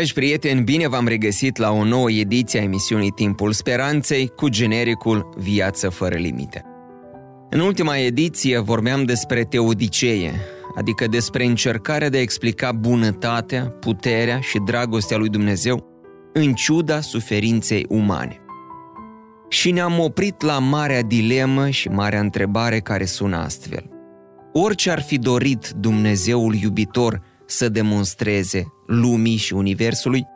Dragi prieteni, bine v-am regăsit la o nouă ediție a emisiunii Timpul Speranței cu genericul Viață fără limite. În ultima ediție vorbeam despre teodicee, adică despre încercarea de a explica bunătatea, puterea și dragostea lui Dumnezeu în ciuda suferinței umane. Și ne-am oprit la marea dilemă și marea întrebare care sună astfel. Orice ar fi dorit Dumnezeul iubitor să demonstreze lumii și universului,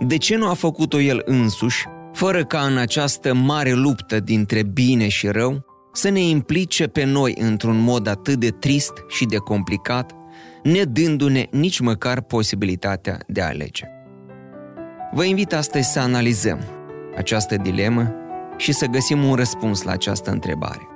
de ce nu a făcut-o el însuși, fără ca în această mare luptă dintre bine și rău să ne implice pe noi într-un mod atât de trist și de complicat, ne dându-ne nici măcar posibilitatea de a alege. Vă invit astăzi să analizăm această dilemă și să găsim un răspuns la această întrebare.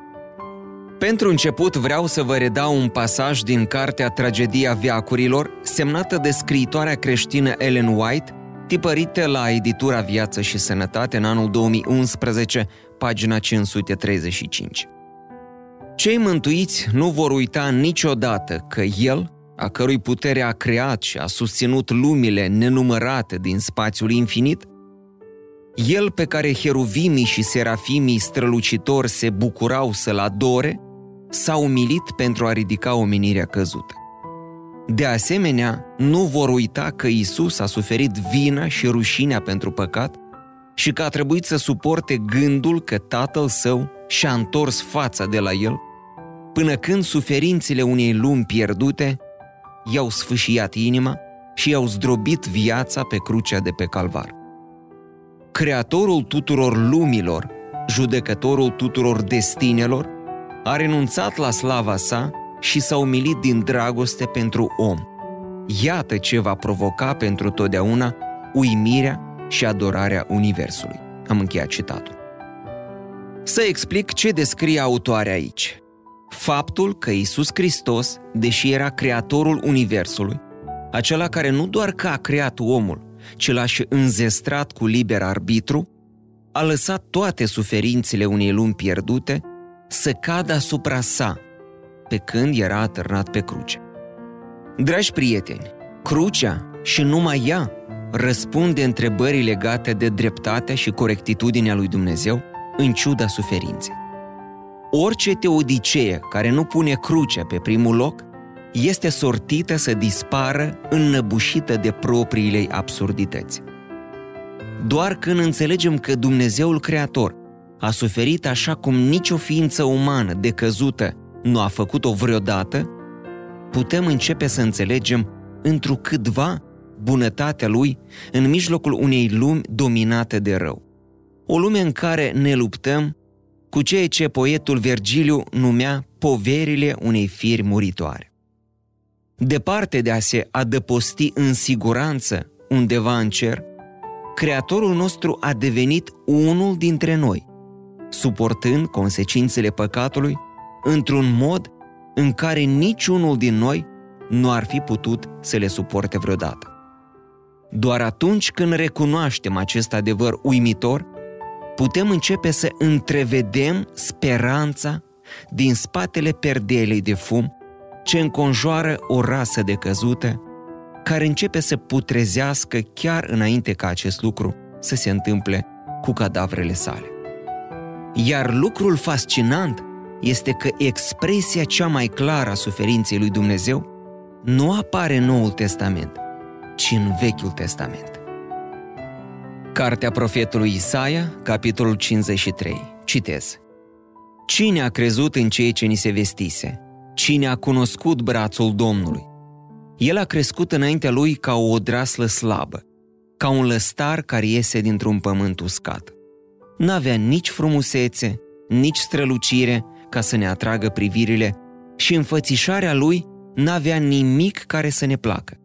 Pentru început vreau să vă redau un pasaj din cartea Tragedia Viacurilor, semnată de scriitoarea creștină Ellen White, tipărită la editura Viață și Sănătate în anul 2011, pagina 535. Cei mântuiți nu vor uita niciodată că El, a cărui putere a creat și a susținut lumile nenumărate din spațiul infinit, El pe care heruvimii și serafimii strălucitori se bucurau să-L adore, s-a umilit pentru a ridica omenirea căzută. De asemenea, nu vor uita că Isus a suferit vina și rușinea pentru păcat și că a trebuit să suporte gândul că tatăl său și-a întors fața de la el, până când suferințele unei lumi pierdute i-au sfâșiat inima și i-au zdrobit viața pe crucea de pe calvar. Creatorul tuturor lumilor, judecătorul tuturor destinelor, a renunțat la slava sa și s-a umilit din dragoste pentru om. Iată ce va provoca pentru totdeauna uimirea și adorarea Universului. Am încheiat citatul. Să explic ce descrie autoarea aici. Faptul că Isus Hristos, deși era creatorul Universului, acela care nu doar că a creat omul, ci l-a și înzestrat cu liber arbitru, a lăsat toate suferințele unei lumi pierdute să cadă asupra sa, pe când era atârnat pe cruce. Dragi prieteni, crucea și numai ea răspunde întrebării legate de dreptatea și corectitudinea lui Dumnezeu în ciuda suferinței. Orice teodicee care nu pune crucea pe primul loc este sortită să dispară înnăbușită de propriile absurdități. Doar când înțelegem că Dumnezeul Creator a suferit așa cum nicio ființă umană decăzută nu a făcut-o vreodată, putem începe să înțelegem întrucâtva bunătatea lui în mijlocul unei lumi dominate de rău. O lume în care ne luptăm cu ceea ce poetul Vergiliu numea poverile unei firi muritoare. Departe de a se adăposti în siguranță undeva în cer, Creatorul nostru a devenit unul dintre noi, suportând consecințele păcatului într-un mod în care niciunul din noi nu ar fi putut să le suporte vreodată. Doar atunci când recunoaștem acest adevăr uimitor, putem începe să întrevedem speranța din spatele perdelei de fum ce înconjoară o rasă de căzută, care începe să putrezească chiar înainte ca acest lucru să se întâmple cu cadavrele sale. Iar lucrul fascinant este că expresia cea mai clară a suferinței lui Dumnezeu nu apare în Noul Testament, ci în Vechiul Testament. Cartea profetului Isaia, capitolul 53. Citez. Cine a crezut în ceea ce ni se vestise? Cine a cunoscut brațul Domnului? El a crescut înaintea lui ca o odraslă slabă, ca un lăstar care iese dintr-un pământ uscat. N-avea nici frumusețe, nici strălucire ca să ne atragă privirile și înfățișarea lui n-avea nimic care să ne placă.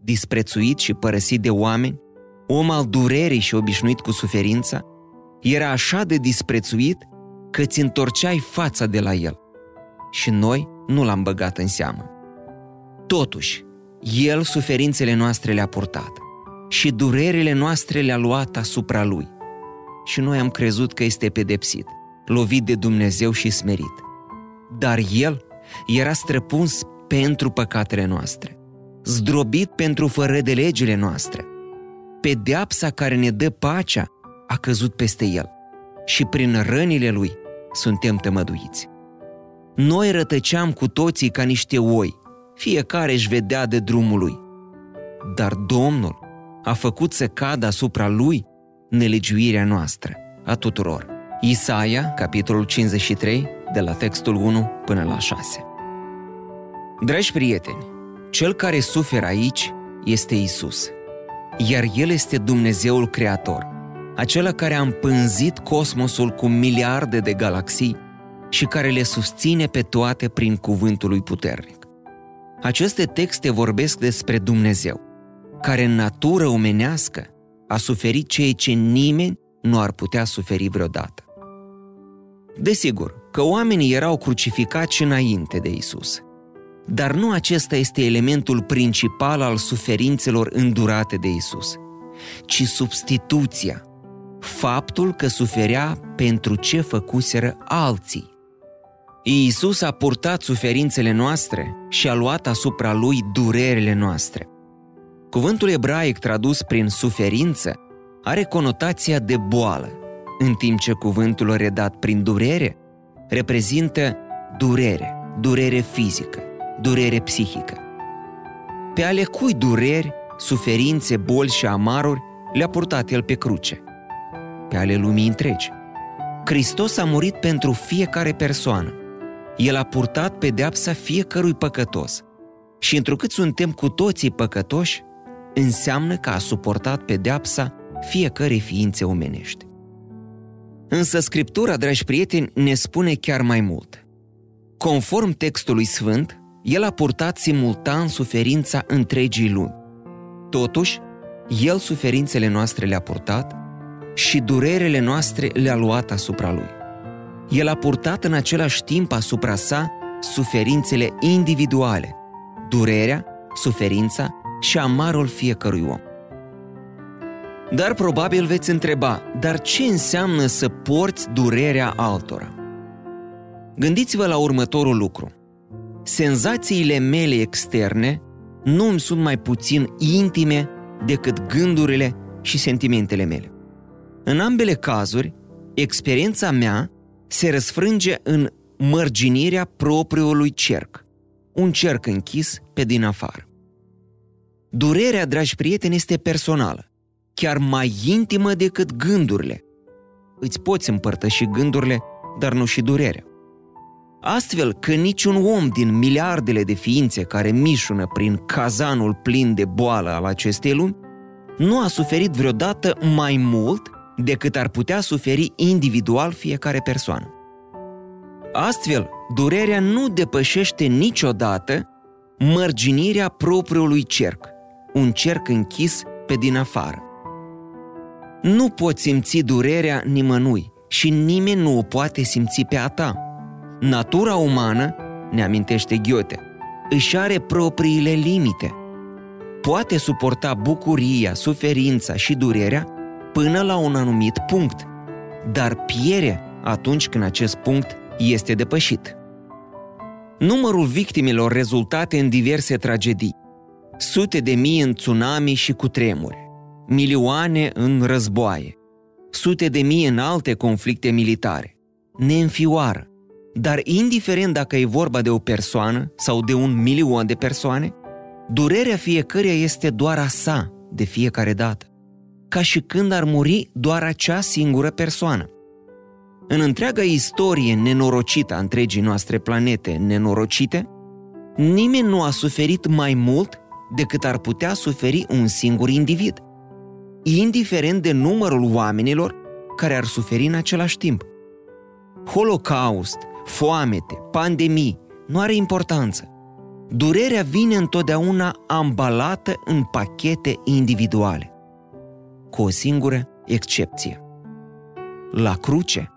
Disprețuit și părăsit de oameni, om al durerii și obișnuit cu suferința, era așa de disprețuit că ți întorceai fața de la el. Și noi nu l-am băgat în seamă. Totuși, el suferințele noastre le-a purtat și durerile noastre le-a luat asupra lui. Și noi am crezut că este pedepsit, lovit de Dumnezeu și smerit. Dar el era străpuns pentru păcatele noastre, zdrobit pentru fără de legile noastre. Pedeapsa care ne dă pacea a căzut peste el și prin rănile lui suntem tămăduiți. Noi rătăceam cu toții ca niște oi, fiecare își vedea de drumul lui. Dar Domnul a făcut să cadă asupra lui nelegiuirea noastră, a tuturor. Isaia, capitolul 53, de la textul 1 până la 6. Dragi prieteni, cel care suferă aici este Isus, iar El este Dumnezeul Creator, acela care a împânzit cosmosul cu miliarde de galaxii și care le susține pe toate prin cuvântul lui puternic. Aceste texte vorbesc despre Dumnezeu, care în natură omenească a suferit ceea ce nimeni nu ar putea suferi vreodată. Desigur că oamenii erau crucificați înainte de Isus, dar nu acesta este elementul principal al suferințelor îndurate de Isus, ci substituția, faptul că suferea pentru ce făcuseră alții. Iisus a purtat suferințele noastre și a luat asupra lui durerile noastre. Cuvântul ebraic tradus prin suferință are conotația de boală, în timp ce cuvântul redat prin durere reprezintă durere, durere fizică, durere psihică. Pe ale cui dureri, suferințe, boli și amaruri le-a purtat el pe cruce? Pe ale lumii întregi. Hristos a murit pentru fiecare persoană. El a purtat pedeapsa fiecărui păcătos. Și întrucât suntem cu toții păcătoși, înseamnă că a suportat pedeapsa fiecărei ființe omenești. Însă Scriptura, dragi prieteni, ne spune chiar mai mult. Conform textului sfânt, el a purtat simultan suferința întregii lumi. Totuși, el suferințele noastre le-a purtat și durerile noastre le-a luat asupra lui. El a purtat în același timp asupra sa suferințele individuale, durerea, suferința și amarul fiecărui om. Dar probabil veți întreba, dar ce înseamnă să porți durerea altora? Gândiți-vă la următorul lucru. Senzațiile mele externe nu îmi sunt mai puțin intime decât gândurile și sentimentele mele. În ambele cazuri, experiența mea se răsfrânge în mărginirea propriului cerc, un cerc închis pe din afară. Durerea, dragi prieteni, este personală, chiar mai intimă decât gândurile. Îți poți împărtăși gândurile, dar nu și durerea. Astfel că niciun om din miliardele de ființe care mișună prin cazanul plin de boală al acestei lumi nu a suferit vreodată mai mult decât ar putea suferi individual fiecare persoană. Astfel, durerea nu depășește niciodată mărginirea propriului cerc, un cerc închis pe din afară. Nu poți simți durerea nimănui și nimeni nu o poate simți pe a ta. Natura umană, ne amintește Ghiote, își are propriile limite. Poate suporta bucuria, suferința și durerea până la un anumit punct, dar piere atunci când acest punct este depășit. Numărul victimelor rezultate în diverse tragedii, sute de mii în tsunami și cu tremure, milioane în războaie, sute de mii în alte conflicte militare, ne înfioară. Dar indiferent dacă e vorba de o persoană sau de un milion de persoane, durerea fiecăruia este doar a sa de fiecare dată, ca și când ar muri doar acea singură persoană. În întreaga istorie nenorocită a întregii noastre planete nenorocite, nimeni nu a suferit mai mult decât ar putea suferi un singur individ, indiferent de numărul oamenilor care ar suferi în același timp. Holocaust, foamete, pandemii, nu are importanță. Durerea vine întotdeauna ambalată în pachete individuale, cu o singură excepție. la cruce,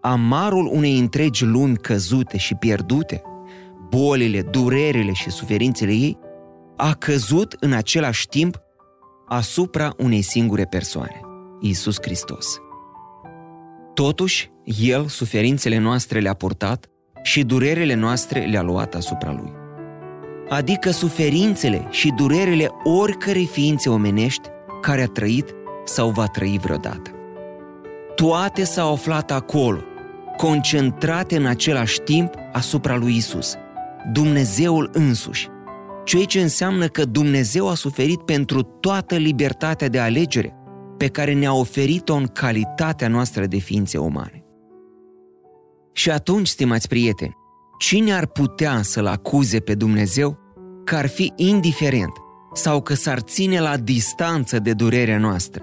amarul unei întregi lumi căzute și pierdute, bolile, durerile și suferințele ei, a căzut în același timp asupra unei singure persoane, Isus Hristos. Totuși, El suferințele noastre le-a purtat și durerile noastre le-a luat asupra Lui. Adică suferințele și durerile oricărei ființe omenești care a trăit sau va trăi vreodată. Toate s-au aflat acolo, concentrate în același timp asupra lui Isus, Dumnezeul însuși, ceea ce înseamnă că Dumnezeu a suferit pentru toată libertatea de alegere pe care ne-a oferit-o în calitatea noastră de ființe umane. Și atunci, stimați prieteni, cine ar putea să-L acuze pe Dumnezeu că ar fi indiferent sau că s-ar ține la distanță de durerea noastră,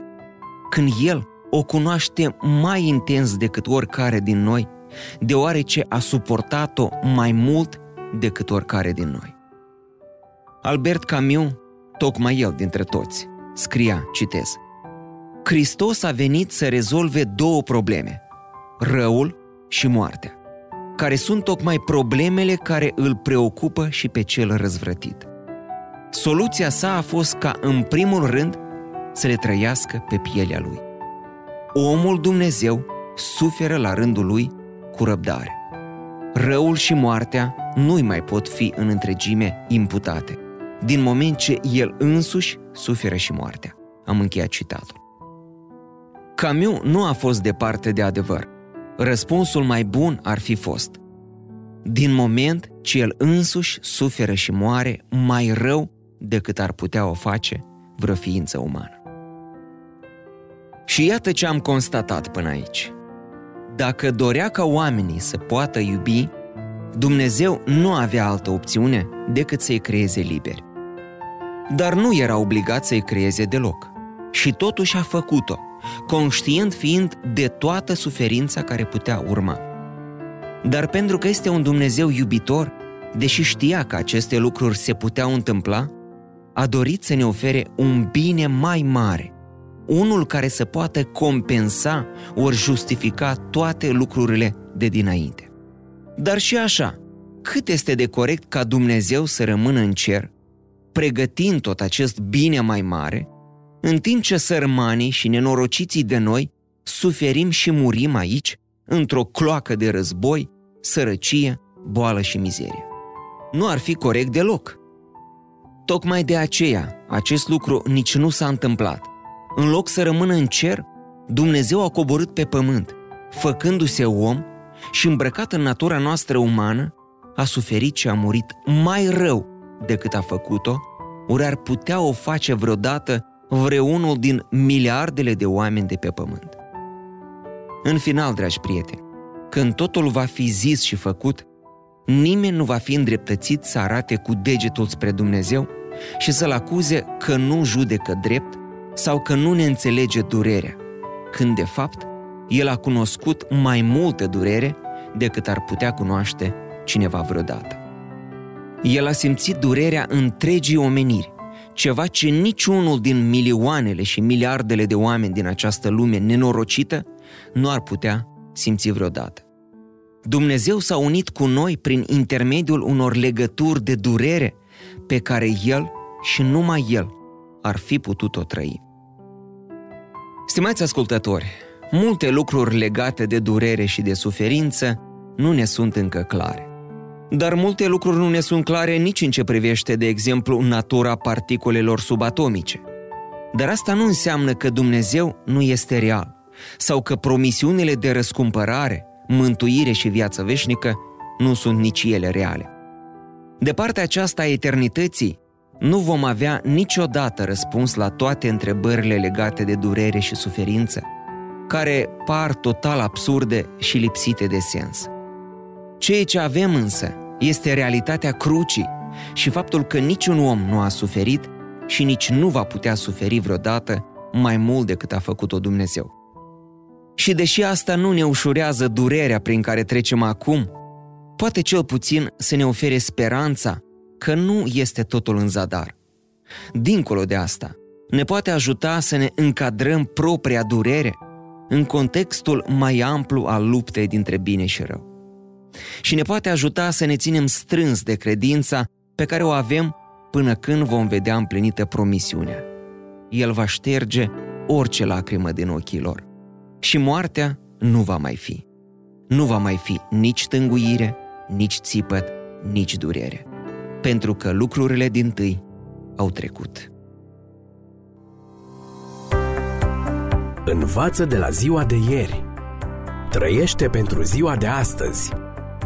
când El o cunoaște mai intens decât oricare din noi, deoarece a suportat-o mai mult decât oricare din noi. Albert Camus, tocmai el dintre toți, scria, citez, Hristos a venit să rezolve două probleme, răul și moartea, care sunt tocmai problemele care îl preocupă și pe cel răzvrătit. Soluția sa a fost ca, în primul rând, să le trăiască pe pielea lui. Omul Dumnezeu suferă la rândul lui cu răbdare. Răul și moartea nu-i mai pot fi în întregime imputate, din moment ce el însuși suferă și moartea. Am încheiat citatul. Camus nu a fost departe de adevăr. Răspunsul mai bun ar fi fost din moment ce el însuși suferă și moare mai rău decât ar putea o face vreo ființă umană. Și iată ce am constatat până aici. Dacă dorea ca oamenii să poată iubi, Dumnezeu nu avea altă opțiune decât să-i creeze liberi. Dar nu era obligat să-i creeze deloc. Și totuși a făcut-o, conștient fiind de toată suferința care putea urma. Dar pentru că este un Dumnezeu iubitor, deși știa că aceste lucruri se puteau întâmpla, a dorit să ne ofere un bine mai mare, unul care să poată compensa ori justifica toate lucrurile de dinainte. Dar și așa, cât este de corect ca Dumnezeu să rămână în cer, pregătind tot acest bine mai mare, în timp ce sărmanii și nenorociții de noi suferim și murim aici, într-o cloacă de război, sărăcie, boală și mizerie. Nu ar fi corect deloc. Tocmai de aceea, acest lucru nici nu s-a întâmplat. În loc să rămână în cer, Dumnezeu a coborât pe pământ, făcându-se om și îmbrăcat în natura noastră umană, a suferit și a murit mai rău decât a făcut-o, ori ar putea o face vreodată vreunul din miliardele de oameni de pe pământ. În final, dragi prieteni, când totul va fi zis și făcut, nimeni nu va fi îndreptățit să arate cu degetul spre Dumnezeu și să-L acuze că nu judecă drept sau că nu ne înțelege durerea, când de fapt El a cunoscut mai multă durere decât ar putea cunoaște cineva vreodată. El a simțit durerea întregii omeniri, ceva ce niciunul din milioanele și miliardele de oameni din această lume nenorocită nu ar putea simți vreodată. Dumnezeu s-a unit cu noi prin intermediul unor legături de durere pe care El și numai El ar fi putut-o trăi. Stimați ascultători, multe lucruri legate de durere și de suferință nu ne sunt încă clare. Dar multe lucruri nu ne sunt clare nici în ce privește, de exemplu, natura particulelor subatomice. Dar asta nu înseamnă că Dumnezeu nu este real sau că promisiunile de răscumpărare, mântuire și viață veșnică nu sunt nici ele reale. De partea aceasta a eternității, nu vom avea niciodată răspuns la toate întrebările legate de durere și suferință, care par total absurde și lipsite de sens. Ceea ce avem însă este realitatea crucii și faptul că niciun om nu a suferit și nici nu va putea suferi vreodată mai mult decât a făcut-o Dumnezeu. Și deși asta nu ne ușurează durerea prin care trecem acum, poate cel puțin să ne ofere speranța că nu este totul în zadar. Dincolo de asta, ne poate ajuta să ne încadrăm propria durere, în contextul mai amplu al luptei dintre bine și rău. Și ne poate ajuta să ne ținem strâns de credința pe care o avem până când vom vedea împlinită promisiunea. El va șterge orice lacrimă din ochii lor. Și moartea nu va mai fi. Nu va mai fi nici tânguire, nici țipăt, nici durere. Pentru că lucrurile din tâi au trecut. Învață de la ziua de ieri. Trăiește pentru ziua de astăzi.